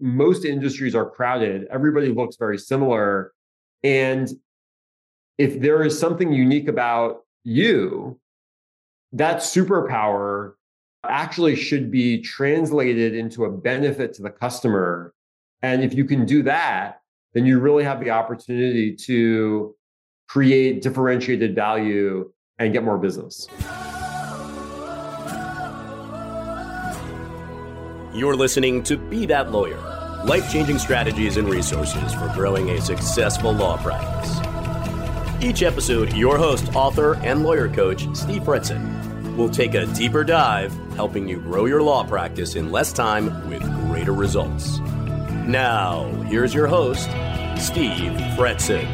most industries are crowded. Everybody looks very similar. And if there is something unique about you, that superpower actually should be translated into a benefit to the customer. And if you can do that, then you really have the opportunity to create differentiated value and get more business. You're listening to Be That Lawyer life changing strategies and resources for growing a successful law practice. Each episode, your host, author, and lawyer coach, Steve Fretzin, will take a deeper dive, helping you grow your law practice in less time with greater results. Now, here's your host, Steve Fretzin.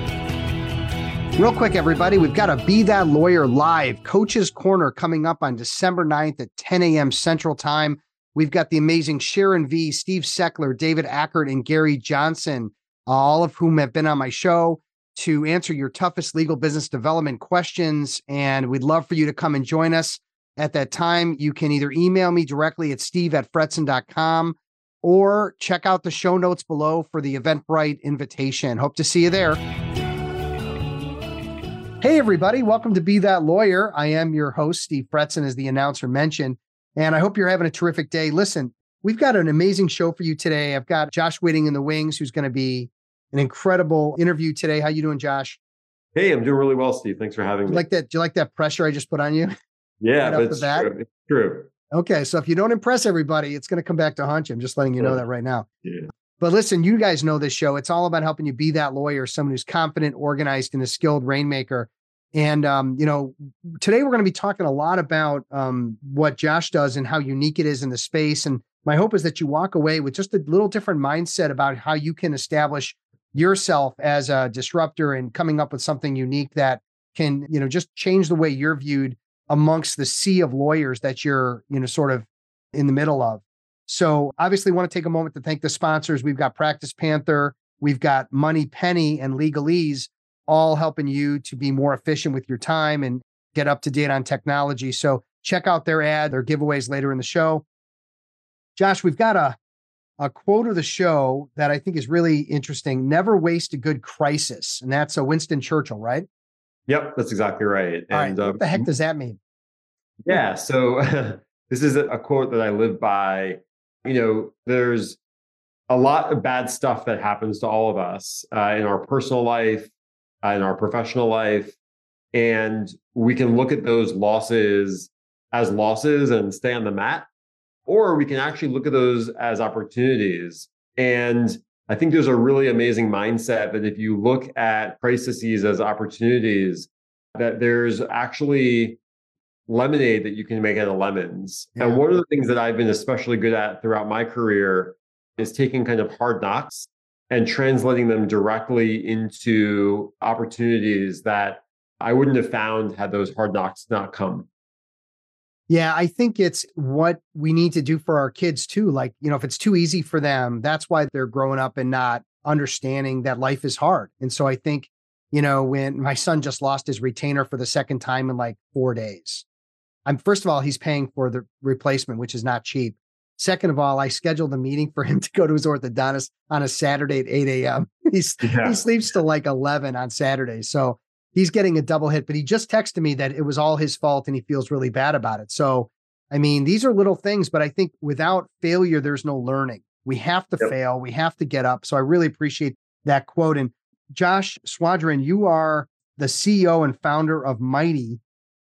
Real quick, everybody, we've got a Be That Lawyer live Coach's Corner coming up on December 9th at 10 a.m. Central Time. We've got the amazing Sharon V, Steve Seckler, David Ackert, and Gary Johnson, all of whom have been on my show to answer your toughest legal business development questions. And we'd love for you to come and join us at that time. You can either email me directly at steve at fretzin.com or check out the show notes below for the Eventbrite invitation. Hope to see you there. Hey, everybody. Welcome to Be That Lawyer. I am your host, Steve Fretzin, as the announcer mentioned. And I hope you're having a terrific day. Listen, we've got an amazing show for you today. I've got Josh Whitting in the wings, who's going to be an incredible interview today. How you doing, Josh? Hey, I'm doing really well, Steve. Thanks for having me. You like that? Do you like that pressure I just put on you? Yeah, right it's, true. it's true. Okay, so if you don't impress everybody, it's going to come back to haunt you. I'm just letting you know that right now. Yeah. But listen, you guys know this show. It's all about helping you be that lawyer, someone who's confident, organized, and a skilled rainmaker. And um, you know, today we're going to be talking a lot about um, what Josh does and how unique it is in the space. And my hope is that you walk away with just a little different mindset about how you can establish yourself as a disruptor and coming up with something unique that can, you know, just change the way you're viewed amongst the sea of lawyers that you're, you know, sort of in the middle of. So obviously want to take a moment to thank the sponsors. We've got Practice Panther, we've got Money Penny and Legalese all helping you to be more efficient with your time and get up to date on technology. So check out their ad, their giveaways later in the show. Josh, we've got a, a quote of the show that I think is really interesting. Never waste a good crisis. And that's a Winston Churchill, right? Yep, that's exactly right. All and right, what um, the heck does that mean? Yeah. So this is a quote that I live by. You know, there's a lot of bad stuff that happens to all of us uh, in our personal life, uh, Uh, in our professional life. And we can look at those losses as losses and stay on the mat, or we can actually look at those as opportunities. And I think there's a really amazing mindset that if you look at crises as opportunities, that there's actually lemonade that you can make out of lemons. Yeah. And one of the things that I've been especially good at throughout my career is taking kind of hard knocks and translating them directly into opportunities that I wouldn't have found had those hard knocks not come. Yeah, I think it's what we need to do for our kids too. Like, you know, if it's too easy for them, that's why they're growing up and not understanding that life is hard. And so I think, you know, when my son just lost his retainer for the second time in like four days, I'm first of all, he's paying for the replacement, which is not cheap. Second of all, I scheduled a meeting for him to go to his orthodontist on a Saturday at 8 a.m. He's yeah. he sleeps till like 11 on Saturdays. So he's getting a double hit, but he just texted me that it was all his fault and he feels really bad about it. So I mean, these are little things, but I think without failure, there's no learning. We have to yep. fail. We have to get up. So I really appreciate that quote. And Josh Swadron, you are the CEO and founder of Mighty.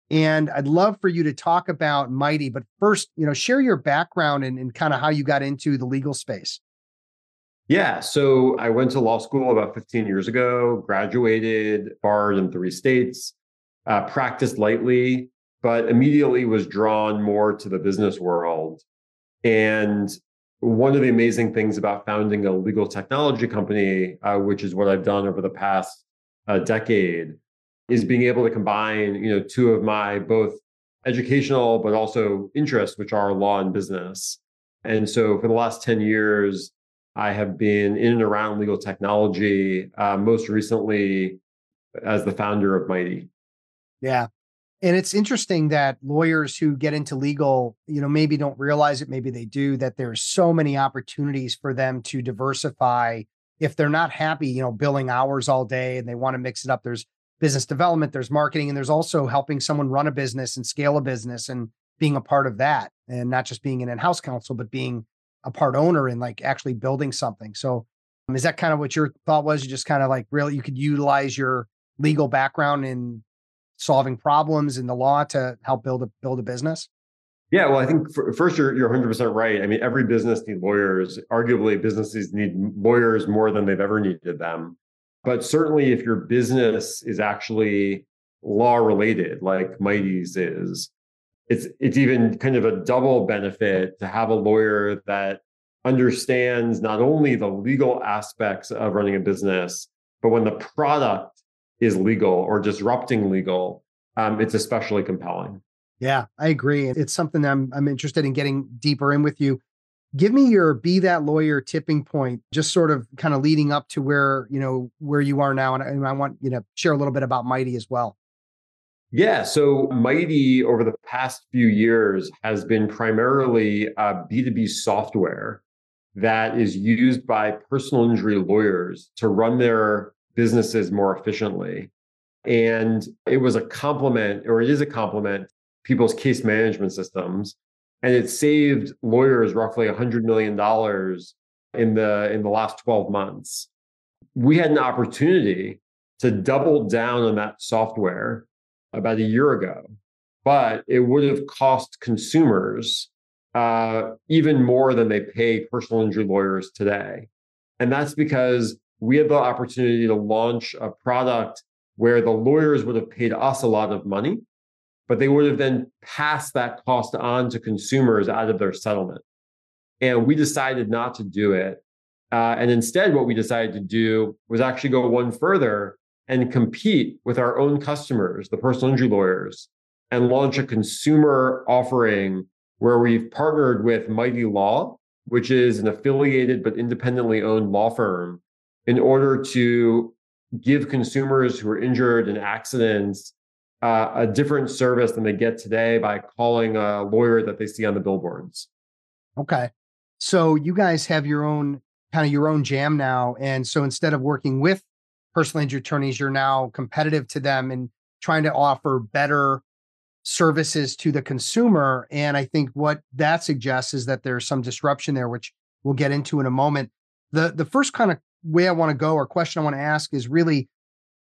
And I'd love for you to talk about Mighty, but first, you know, share your background and, and kind of how you got into the legal space. Yeah. So I went to law school about 15 years ago, graduated, barred in three states, uh, practiced lightly, but immediately was drawn more to the business world. And one of the amazing things about founding a legal technology company, uh, which is what I've done over the past uh, decade, is being able to combine, you know, two of my both educational but also interests, which are law and business. And so for the last 10 years, I have been in and around legal technology, uh, most recently as the founder of Mighty. Yeah. And it's interesting that lawyers who get into legal, you know, maybe don't realize it, maybe they do, that there's so many opportunities for them to diversify if they're not happy, you know, billing hours all day and they want to mix it up. There's business development, there's marketing, and there's also helping someone run a business and scale a business and being a part of that and not just being an in-house counsel, but being a part owner and like actually building something. So um, is that kind of what your thought was? You just kind of like really you could utilize your legal background in solving problems in the law to help build a build a business? Yeah, well, I think for, first you're you're 100 percent right. I mean, every business needs lawyers. Arguably, businesses need lawyers more than they've ever needed them. But certainly, if your business is actually law related, like Mighty's is, it's it's even kind of a double benefit to have a lawyer that understands not only the legal aspects of running a business, but when the product is legal or disrupting legal, um, it's especially compelling. Yeah, I agree. It's something I'm I'm interested in getting deeper in with you. Give me your be that lawyer tipping point, just sort of kind of leading up to where you know where you are now, and, and I want you to share a little bit about Mighty as well. Yeah, so Mighty over the past few years has been primarily a B2B software that is used by personal injury lawyers to run their businesses more efficiently. And it was a complement, or it is a complement, people's case management systems. And it saved lawyers roughly $100 million in the in the last 12 months. We had an opportunity to double down on that software about a year ago, but it would have cost consumers uh, even more than they pay personal injury lawyers today. And that's because we had the opportunity to launch a product where the lawyers would have paid us a lot of money, but they would have then passed that cost on to consumers out of their settlement. And we decided not to do it. Uh, and instead, what we decided to do was actually go one further and compete with our own customers, the personal injury lawyers, and launch a consumer offering where we've partnered with Mighty Law, which is an affiliated but independently owned law firm in order to give consumers who are injured in accidents uh, a different service than they get today by calling a lawyer that they see on the billboards. Okay. So you guys have your own kind of your own jam now. And so instead of working with personal injury attorneys, you're now competitive to them and trying to offer better services to the consumer. And I think what that suggests is that there's some disruption there, which we'll get into in a moment. The the first kind of way I want to go or question I want to ask is really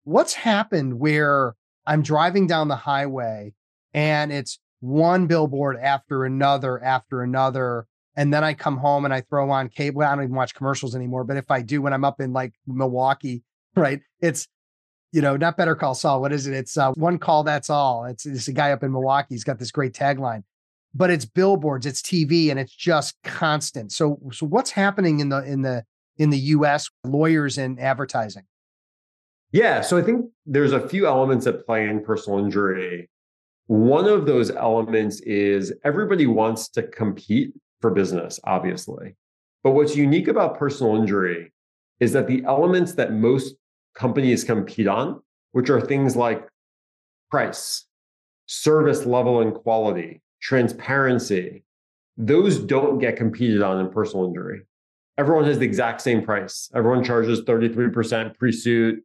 what's happened where I'm driving down the highway and it's one billboard after another after another. And then I come home and I throw on cable. I don't even watch commercials anymore. But if I do, when I'm up in like Milwaukee, right, it's, you know, not Better Call Saul. What is it? It's uh, one call, that's all. It's, it's a guy up in Milwaukee. He's got this great tagline, but it's billboards, it's TV, and it's just constant. So, so what's happening in the in the in the US, lawyers and advertising? Yeah, so I think there's a few elements that play in personal injury. One of those elements is everybody wants to compete for business, obviously. But what's unique about personal injury is that the elements that most companies compete on, which are things like price, service level and quality, transparency, those don't get competed on in personal injury everyone has the exact same price. Everyone charges 33% pre-suit,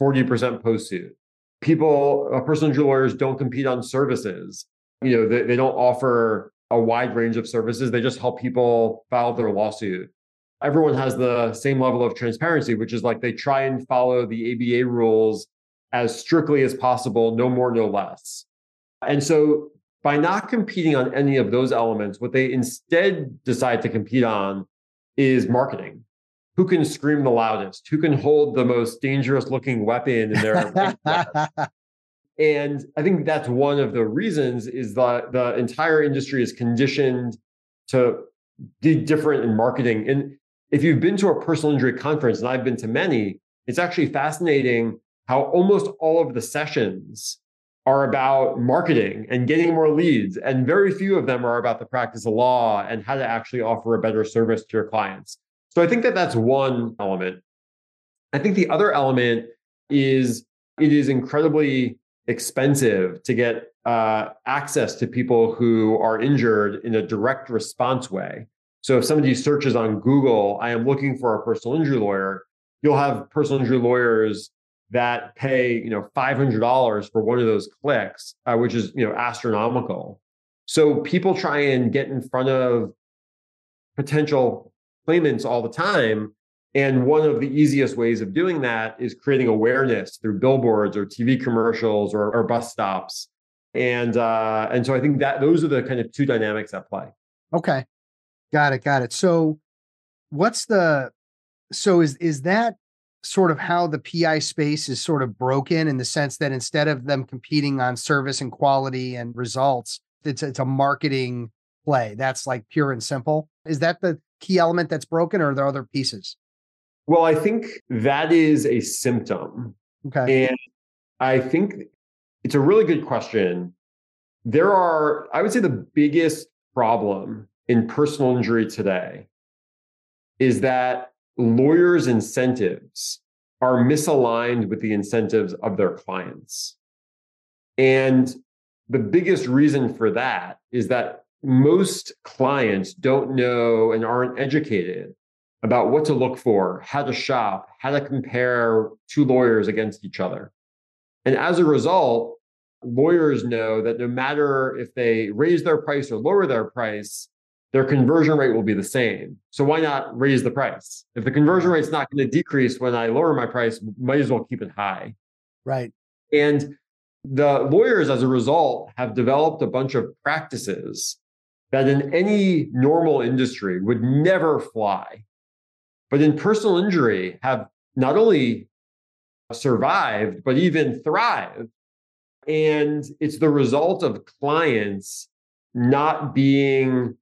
40% post-suit. People, uh, personal lawyers don't compete on services. You know, they, they don't offer a wide range of services. They just help people file their lawsuit. Everyone has the same level of transparency, which is like they try and follow the ABA rules as strictly as possible, no more, no less. And so by not competing on any of those elements, what they instead decide to compete on is marketing. Who can scream the loudest? Who can hold the most dangerous looking weapon in their And I think that's one of the reasons is that the entire industry is conditioned to be different in marketing. And if you've been to a personal injury conference, and I've been to many, it's actually fascinating how almost all of the sessions are about marketing and getting more leads. And very few of them are about the practice of law and how to actually offer a better service to your clients. So I think that that's one element. I think the other element is it is incredibly expensive to get uh, access to people who are injured in a direct response way. So if somebody searches on Google, I am looking for a personal injury lawyer, you'll have personal injury lawyers that pay you know $500 for one of those clicks, uh, which is you know astronomical. So people try and get in front of potential claimants all the time. And one of the easiest ways of doing that is creating awareness through billboards or TV commercials or, or bus stops. And uh, and so I think that those are the kind of two dynamics at play. Okay. Got it. Got it. So what's the so is is that sort of how the PI space is sort of broken in the sense that instead of them competing on service and quality and results, it's it's a marketing play. That's like pure and simple. Is that the key element that's broken, or are there other pieces? Well, I think that is a symptom. Okay. And I think it's a really good question. There are, I would say, the biggest problem in personal injury today is that lawyers' incentives are misaligned with the incentives of their clients. And the biggest reason for that is that most clients don't know and aren't educated about what to look for, how to shop, how to compare two lawyers against each other. And as a result, lawyers know that no matter if they raise their price or lower their price, their conversion rate will be the same. So why not raise the price? If the conversion rate's not going to decrease when I lower my price, might as well keep it high. Right. And the lawyers, as a result, have developed a bunch of practices that in any normal industry would never fly. But in personal injury, have not only survived, but even thrived. And it's the result of clients not being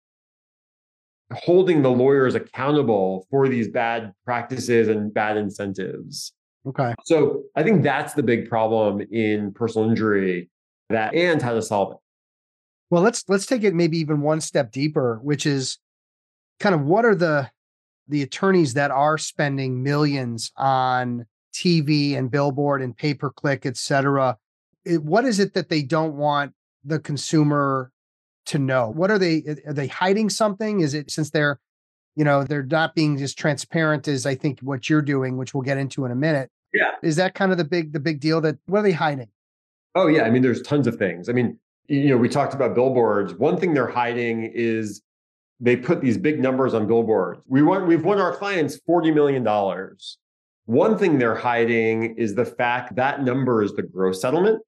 holding the lawyers accountable for these bad practices and bad incentives. Okay. So I think that's the big problem in personal injury that and how to solve it. Well, let's let's take it maybe even one step deeper, which is kind of what are the the attorneys that are spending millions on TV and billboard and pay per click, et cetera. It, what is it that they don't want the consumer to know? What are they are they hiding something? Is it since they're you know they're not being as transparent as I think what you're doing, which we'll get into in a minute. Yeah. Is that kind of the big the big deal that what are they hiding? Oh yeah, I mean there's tons of things. I mean, you know, we talked about billboards. One thing they're hiding is they put these big numbers on billboards. We want we've won our clients 40 million dollars. One thing they're hiding is the fact that number is the gross settlement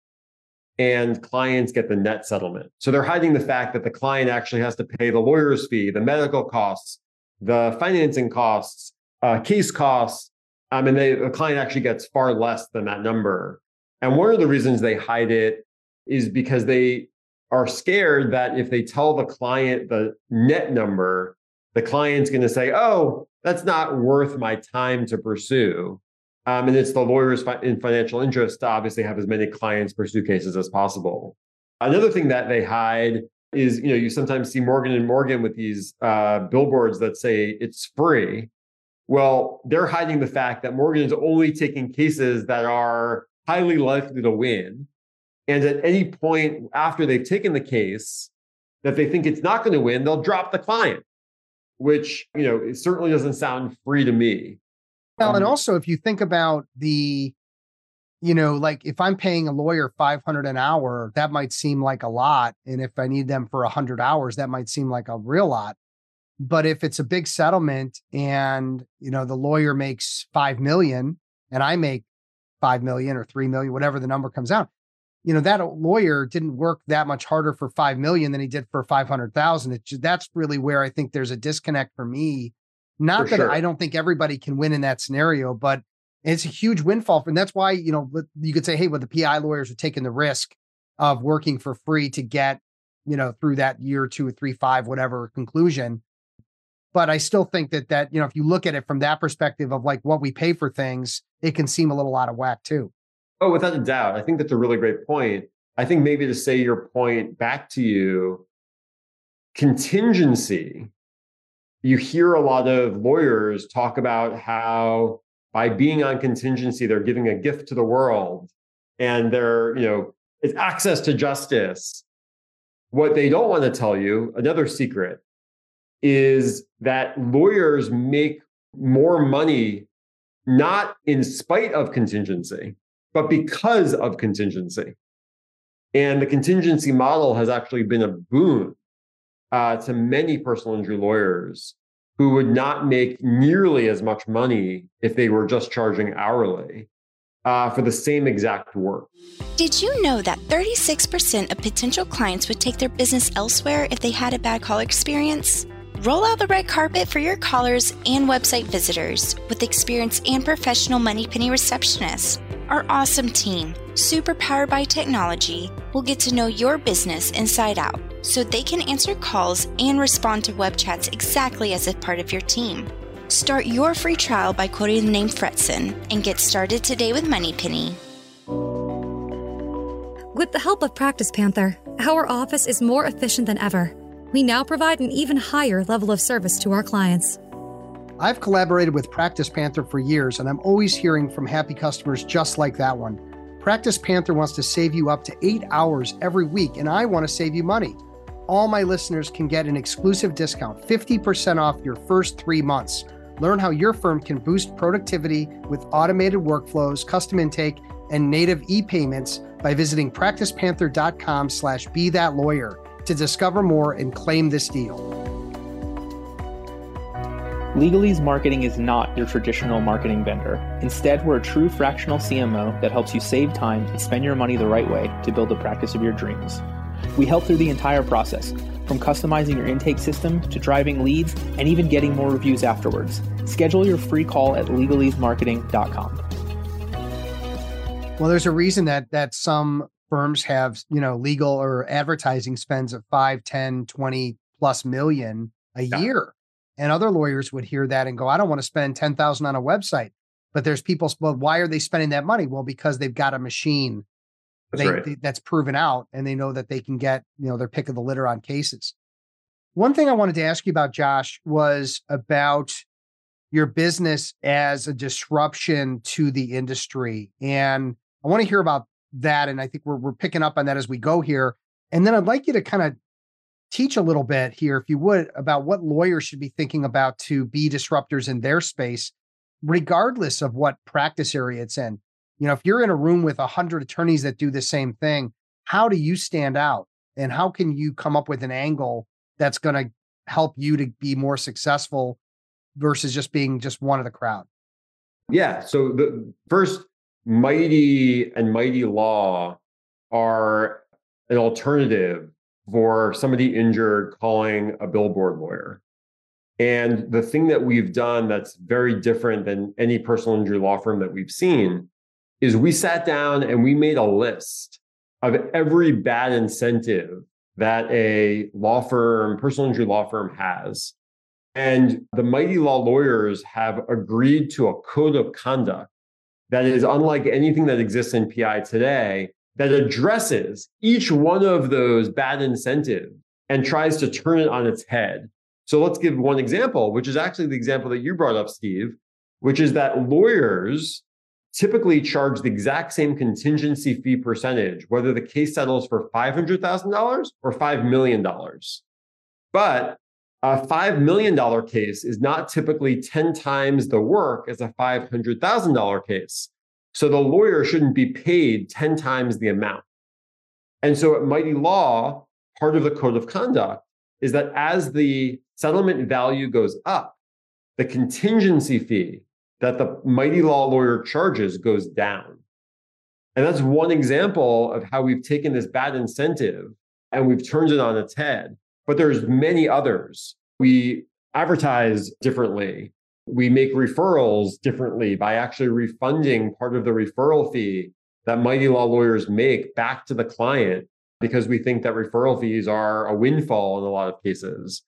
and clients get the net settlement. So they're hiding the fact that the client actually has to pay the lawyer's fee, the medical costs, the financing costs, uh, case costs. I mean, they, the client actually gets far less than that number. And one of the reasons they hide it is because they are scared that if they tell the client the net number, the client's going to say, oh, that's not worth my time to pursue. Um, and it's the lawyer's fi- in financial interest to obviously have as many clients pursue cases as possible. Another thing that they hide is, you know, you sometimes see Morgan and Morgan with these uh, billboards that say it's free. Well, they're hiding the fact that Morgan is only taking cases that are highly likely to win. And at any point after they've taken the case that they think it's not going to win, they'll drop the client, which, you know, it certainly doesn't sound free to me. Well, and um, also if you think about the, you know, like if I'm paying a lawyer 500 an hour, that might seem like a lot. And if I need them for 100 hours, that might seem like a real lot. But if it's a big settlement and, you know, the lawyer makes 5 million and I make 5 million or 3 million, whatever the number comes out, you know, that lawyer didn't work that much harder for 5 million than he did for 500,000. It's that's really where I think there's a disconnect for me not for that sure. I don't think everybody can win in that scenario, but it's a huge windfall. And that's why, you know, you could say, hey, well, the PI lawyers are taking the risk of working for free to get, you know, through that year, two, three, five, whatever conclusion. But I still think that that, you know, if you look at it from that perspective of like what we pay for things, it can seem a little out of whack too. Oh, without a doubt. I think that's a really great point. I think maybe to say your point back to you, contingency you hear a lot of lawyers talk about how by being on contingency, they're giving a gift to the world and they're, you know, it's access to justice. What they don't want to tell you, another secret, is that lawyers make more money not in spite of contingency, but because of contingency. And the contingency model has actually been a boon uh, to many personal injury lawyers who would not make nearly as much money if they were just charging hourly uh, for the same exact work. Did you know that 36% of potential clients would take their business elsewhere if they had a bad call experience? Roll out the red carpet for your callers and website visitors with experienced and professional MoneyPenny receptionists. Our awesome team, super powered by technology, will get to know your business inside out so they can answer calls and respond to web chats exactly as a part of your team. Start your free trial by quoting the name Fretzin and get started today with MoneyPenny. With the help of Practice Panther, our office is more efficient than ever. We now provide an even higher level of service to our clients. I've collaborated with Practice Panther for years, and I'm always hearing from happy customers just like that one. Practice Panther wants to save you up to eight hours every week, and I want to save you money. All my listeners can get an exclusive discount 50% off your first three months. Learn how your firm can boost productivity with automated workflows, custom intake, and native e-payments by visiting practicepanther.com slash be that lawyer to discover more and claim this deal. Legalese Marketing is not your traditional marketing vendor. Instead, we're a true fractional CMO that helps you save time and spend your money the right way to build the practice of your dreams. We help through the entire process, from customizing your intake system to driving leads and even getting more reviews afterwards. Schedule your free call at legalesemarketing.com. Well, there's a reason that that some firms have, you know, legal or advertising spends of 5, 10, 20 plus million a yeah. year. And other lawyers would hear that and go, I don't want to spend 10,000 on a website. But there's people, well, why are they spending that money? Well, because they've got a machine that's, they, right. they, that's proven out and they know that they can get, you know, their pick of the litter on cases. One thing I wanted to ask you about, Josh, was about your business as a disruption to the industry. And I want to hear about that. And I think we're, we're picking up on that as we go here. And then I'd like you to kind of teach a little bit here, if you would, about what lawyers should be thinking about to be disruptors in their space, regardless of what practice area it's in. You know, if you're in a room with a hundred attorneys that do the same thing, how do you stand out? And how can you come up with an angle that's going to help you to be more successful versus just being just one of the crowd? Yeah. So the first mighty and mighty law are an alternative for somebody injured calling a billboard lawyer. And the thing that we've done that's very different than any personal injury law firm that we've seen is we sat down and we made a list of every bad incentive that a law firm, personal injury law firm has. And the mighty law lawyers have agreed to a code of conduct that is unlike anything that exists in PI today that addresses each one of those bad incentives and tries to turn it on its head. So let's give one example, which is actually the example that you brought up, Steve, which is that lawyers typically charge the exact same contingency fee percentage, whether the case settles for $500,000 or $5 million. But a $5 million case is not typically 10 times the work as a $500,000 case. So the lawyer shouldn't be paid 10 times the amount. And so at Mighty Law, part of the code of conduct is that as the settlement value goes up, the contingency fee that the Mighty Law lawyer charges goes down. And that's one example of how we've taken this bad incentive and we've turned it on its head but there's many others. We advertise differently. We make referrals differently by actually refunding part of the referral fee that mighty law lawyers make back to the client because we think that referral fees are a windfall in a lot of cases.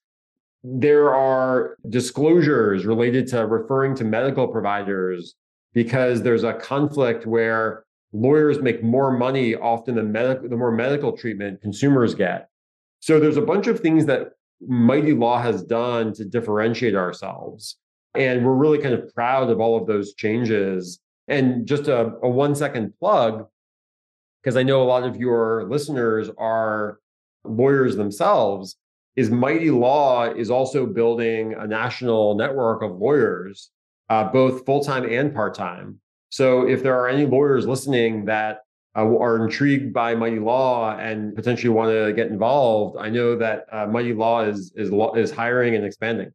There are disclosures related to referring to medical providers because there's a conflict where lawyers make more money often medical the more medical treatment consumers get so there's a bunch of things that Mighty Law has done to differentiate ourselves. And we're really kind of proud of all of those changes. And just a, a one second plug because I know a lot of your listeners are lawyers themselves, is Mighty Law is also building a national network of lawyers, uh, both full time and part time. So if there are any lawyers listening that are intrigued by Mighty Law and potentially want to get involved, I know that uh, Mighty Law is is is hiring and expanding.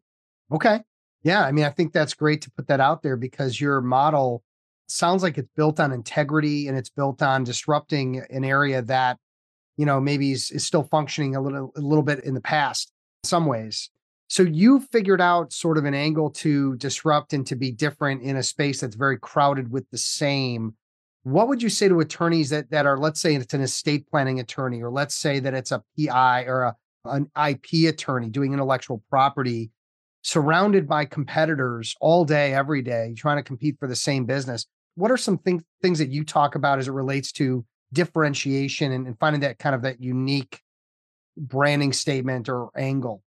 Okay, yeah, I mean, I think that's great to put that out there because your model sounds like it's built on integrity and it's built on disrupting an area that you know maybe is, is still functioning a little a little bit in the past in some ways so you figured out sort of an angle to disrupt and to be different in a space that's very crowded with the same what would you say to attorneys that that are let's say it's an estate planning attorney or let's say that it's a pi or a, an ip attorney doing intellectual property surrounded by competitors all day every day trying to compete for the same business? What are some things things that you talk about as it relates to differentiation and, and finding that kind of that unique branding statement or angle?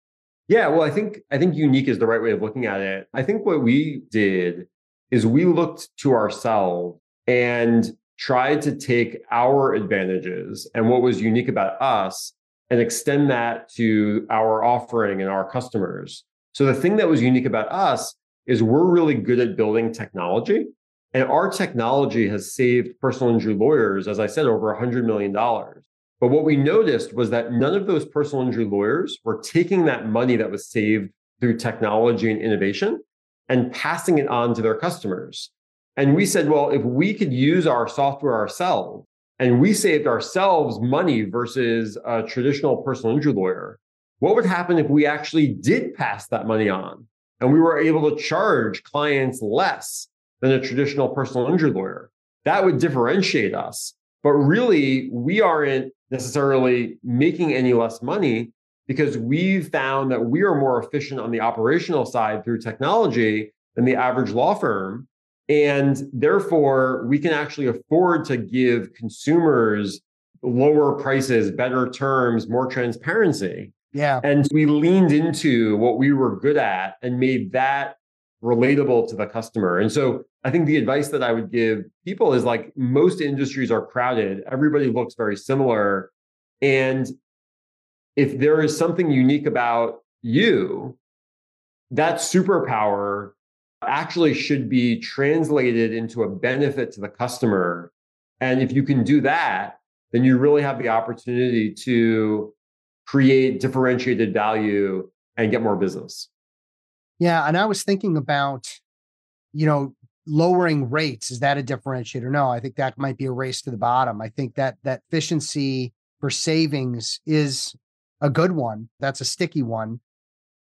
Yeah well i think i think unique is the right way of looking at it. I think what we did is we looked to ourselves and tried to take our advantages and what was unique about us and extend that to our offering and our customers so the thing that was unique about us is we're really good at building technology and our technology has saved personal injury lawyers, as I said, over $100 million. But what we noticed was that none of those personal injury lawyers were taking that money that was saved through technology and innovation and passing it on to their customers. And we said, well, if we could use our software ourselves and we saved ourselves money versus a traditional personal injury lawyer, what would happen if we actually did pass that money on and we were able to charge clients less than a traditional personal injury lawyer. That would differentiate us. But really, we aren't necessarily making any less money because we've found that we are more efficient on the operational side through technology than the average law firm. And therefore, we can actually afford to give consumers lower prices, better terms, more transparency. Yeah. And we leaned into what we were good at and made that relatable to the customer. And so I think the advice that I would give people is like most industries are crowded, everybody looks very similar. And if there is something unique about you, that superpower actually should be translated into a benefit to the customer. And if you can do that, then you really have the opportunity to create differentiated value and get more business. Yeah. And I was thinking about, you know, lowering rates. Is that a differentiator? No, I think that might be a race to the bottom. I think that that efficiency for savings is a good one. That's a sticky one.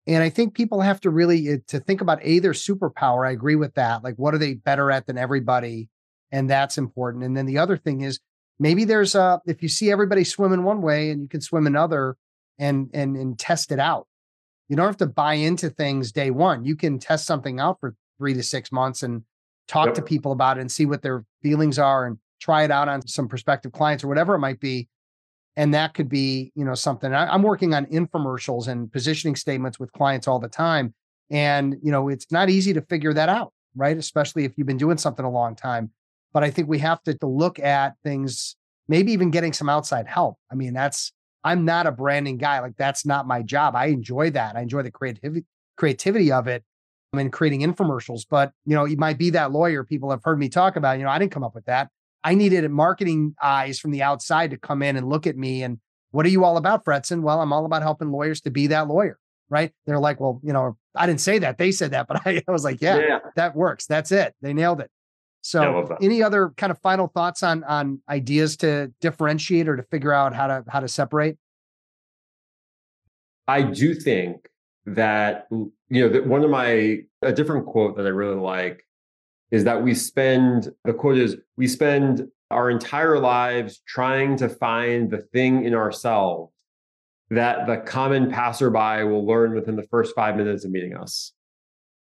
And I think people have to really eh, to think about a their superpower. I agree with that. Like, what are they better at than everybody? And that's important. And then the other thing is maybe there's a if you see everybody swimming one way and you can swim another and and and test it out. You don't have to buy into things day one. You can test something out for three to six months and talk yep. to people about it and see what their feelings are and try it out on some prospective clients or whatever it might be. And that could be, you know, something. I, I'm working on infomercials and positioning statements with clients all the time. And, you know, it's not easy to figure that out, right? Especially if you've been doing something a long time. But I think we have to, to look at things, maybe even getting some outside help. I mean, that's I'm not a branding guy. Like that's not my job. I enjoy that. I enjoy the creativity creativity of it I mean, creating infomercials. But you know, you might be that lawyer people have heard me talk about. You know, I didn't come up with that. I needed marketing eyes from the outside to come in and look at me and what are you all about, Fretzin? Well, I'm all about helping lawyers to be that lawyer, right? They're like, well, you know, I didn't say that. They said that, but I, I was like, yeah, yeah, that works. That's it. They nailed it. So, any other kind of final thoughts on on ideas to differentiate or to figure out how to how to separate? I do think that you know that one of my a different quote that I really like is that we spend the quote is we spend our entire lives trying to find the thing in ourselves that the common passerby will learn within the first five minutes of meeting us.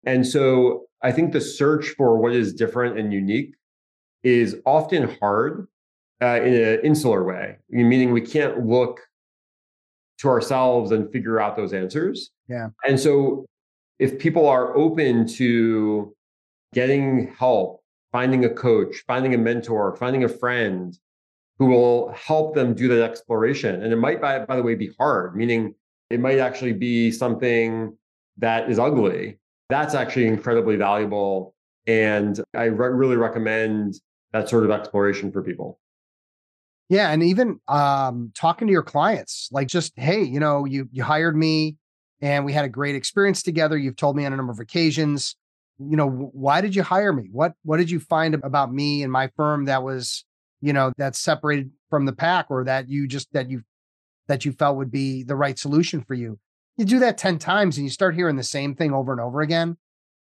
And so I think the search for what is different and unique is often hard uh, in an insular way, meaning we can't look to ourselves and figure out those answers. Yeah. And so if people are open to getting help, finding a coach, finding a mentor, finding a friend, who will help them do that exploration. And it might, by, by the way, be hard, meaning it might actually be something that is ugly. That's actually incredibly valuable. And I re- really recommend that sort of exploration for people. Yeah, and even um, talking to your clients, like just hey, you know, you you hired me, and we had a great experience together. You've told me on a number of occasions, you know, why did you hire me? What what did you find about me and my firm that was, you know, that separated from the pack, or that you just that you that you felt would be the right solution for you? You do that ten times, and you start hearing the same thing over and over again.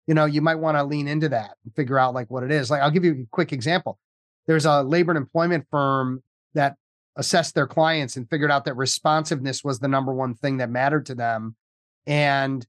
You know, you might want to lean into that and figure out like what it is. Like I'll give you a quick example. There's a labor and employment firm that assessed their clients and figured out that responsiveness was the number one thing that mattered to them. And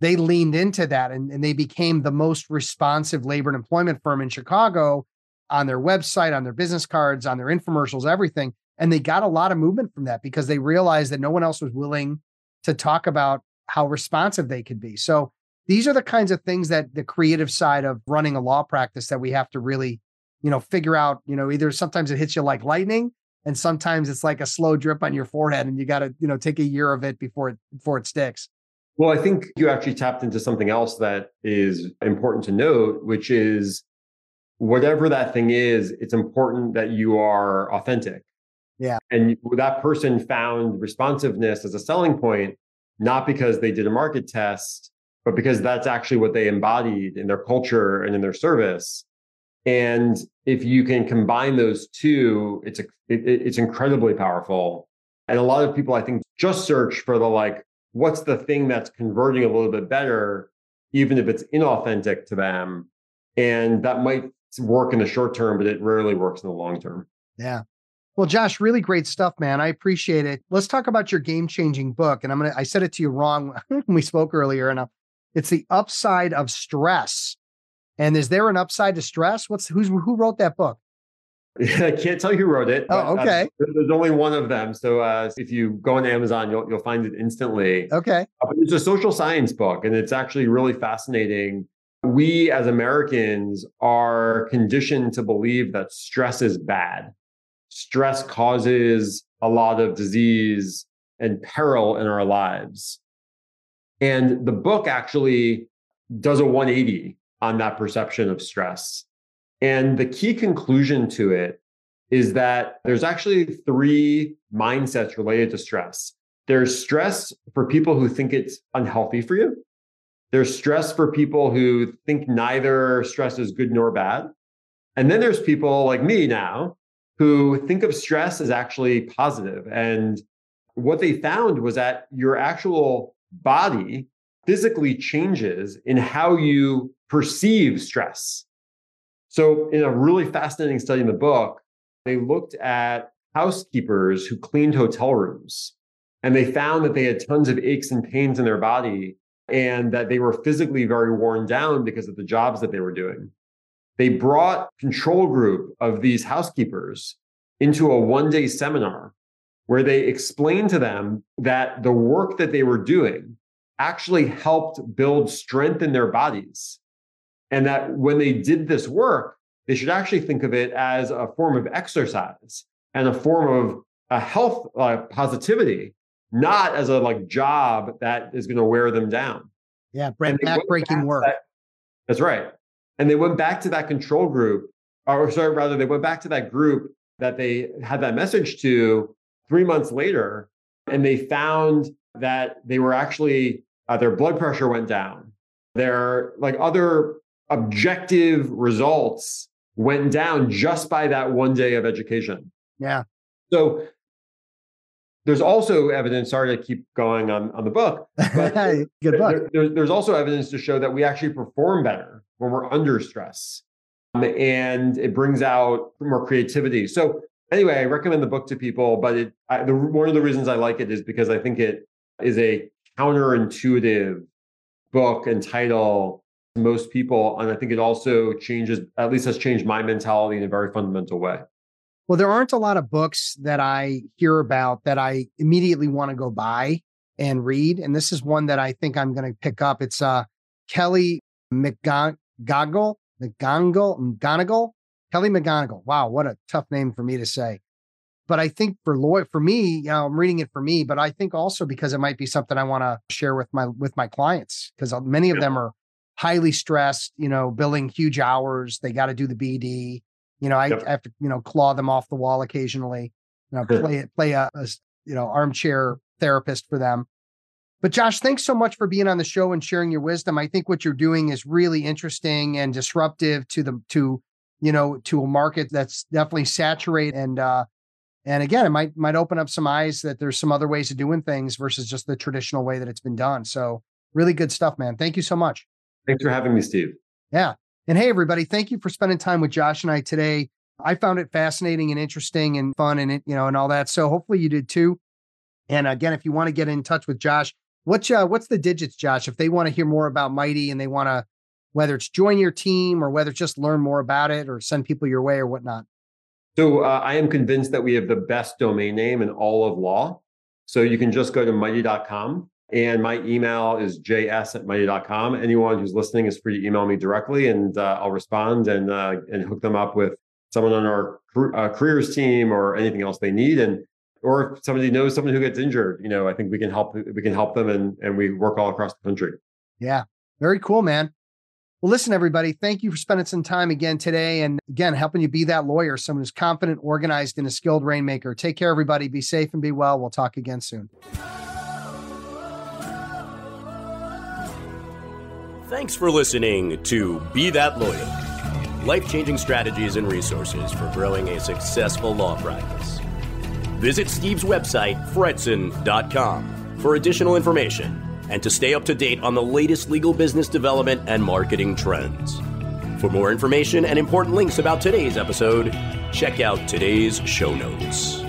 they leaned into that and, and they became the most responsive labor and employment firm in Chicago on their website, on their business cards, on their infomercials, everything. And they got a lot of movement from that because they realized that no one else was willing to talk about how responsive they could be. So these are the kinds of things that the creative side of running a law practice that we have to really you know, figure out, you know, either sometimes it hits you like lightning and sometimes it's like a slow drip on your forehead and you got to, you know, take a year of it before it before it sticks. Well, I think you actually tapped into something else that is important to note, which is whatever that thing is, it's important that you are authentic. Yeah. And that person found responsiveness as a selling point, not because they did a market test, but because that's actually what they embodied in their culture and in their service. And if you can combine those two, it's a, it, it's incredibly powerful. And a lot of people, I think, just search for the like, what's the thing that's converting a little bit better, even if it's inauthentic to them. And that might work in the short term, but it rarely works in the long term. Yeah. Well, Josh, really great stuff, man. I appreciate it. Let's talk about your game changing book. And I'm going to, I said it to you wrong when we spoke earlier, and uh, it's the upside of stress and is there an upside to stress? What's who's who wrote that book? I can't tell you who wrote it. Oh, okay. Uh, there's only one of them, so uh, if you go on Amazon, you'll you'll find it instantly. Okay. Uh, it's a social science book, and it's actually really fascinating. We as Americans are conditioned to believe that stress is bad. Stress causes a lot of disease and peril in our lives. And the book actually does a 180 on that perception of stress. And the key conclusion to it is that there's actually three mindsets related to stress. There's stress for people who think it's unhealthy for you. There's stress for people who think neither stress is good nor bad. And then there's people like me now who think of stress as actually positive. And what they found was that your actual body physically changes in how you perceive stress. So, in a really fascinating study in the book, they looked at housekeepers who cleaned hotel rooms and they found that they had tons of aches and pains in their body and that they were physically very worn down because of the jobs that they were doing. They brought control group of these housekeepers into a one day seminar where they explained to them that the work that they were doing actually helped build strength in their bodies. And that when they did this work, they should actually think of it as a form of exercise and a form of a health uh, positivity, not as a like job that is going to wear them down. Yeah, back-breaking work. That, that's right. And they went back to that control group, or sorry, rather, they went back to that group that they had that message to three months later, and they found that they were actually uh, their blood pressure went down. Their like other objective results went down just by that one day of education. Yeah. So there's also evidence, sorry to keep going on, on the book, but Good book. There, there's also evidence to show that we actually perform better when we're under stress. Um, and it brings out more creativity. So anyway, I recommend the book to people, but it, I, the, one of the reasons I like it is because I think it is a counterintuitive book and title most people. And I think it also changes, at least has changed my mentality in a very fundamental way. Well, there aren't a lot of books that I hear about that I immediately want to go buy and read. And this is one that I think I'm going to pick up. It's uh, Kelly McGonigal, McGonigal, McGonigal, Kelly McGonigal. Wow, what a tough name for me to say. But I think for lawyer, for me, you know, I'm reading it for me, but I think also because it might be something I want to share with my with my clients because many of them are highly stressed, you know, billing huge hours. They got to do the BD. You know, I, yep. I, have to, you know, claw them off the wall occasionally. You know, play it, play a, a you know armchair therapist for them. But Josh, thanks so much for being on the show and sharing your wisdom. I think what you're doing is really interesting and disruptive to the to you know to a market that's definitely saturated and uh and again it might might open up some eyes that there's some other ways of doing things versus just the traditional way that it's been done. So really good stuff, man. Thank you so much. Thanks for having me, Steve. Yeah. And hey everybody, thank you for spending time with Josh and I today. I found it fascinating and interesting and fun and you know and all that. So hopefully you did too. And again, if you want to get in touch with Josh, What's uh, what's the digits, Josh? If they want to hear more about Mighty and they want to, whether it's join your team or whether it's just learn more about it or send people your way or whatnot. So uh, I am convinced that we have the best domain name in all of law. So you can just go to mighty.com and my email is js at mighty.com. Anyone who's listening is free to email me directly and uh, I'll respond and uh, and hook them up with someone on our uh, careers team or anything else they need. And or if somebody knows someone who gets injured, you know, I think we can help we can help them and and we work all across the country. Yeah. Very cool, man. Well, listen, everybody, thank you for spending some time again today. And again, helping you be that lawyer, someone who's confident, organized, and a skilled rainmaker. Take care, everybody. Be safe and be well. We'll talk again soon. Thanks for listening to Be That Lawyer life changing strategies and resources for growing a successful law practice. Visit Steve's website, fretzin.com, for additional information and to stay up to date on the latest legal business development and marketing trends. For more information and important links about today's episode, check out today's show notes.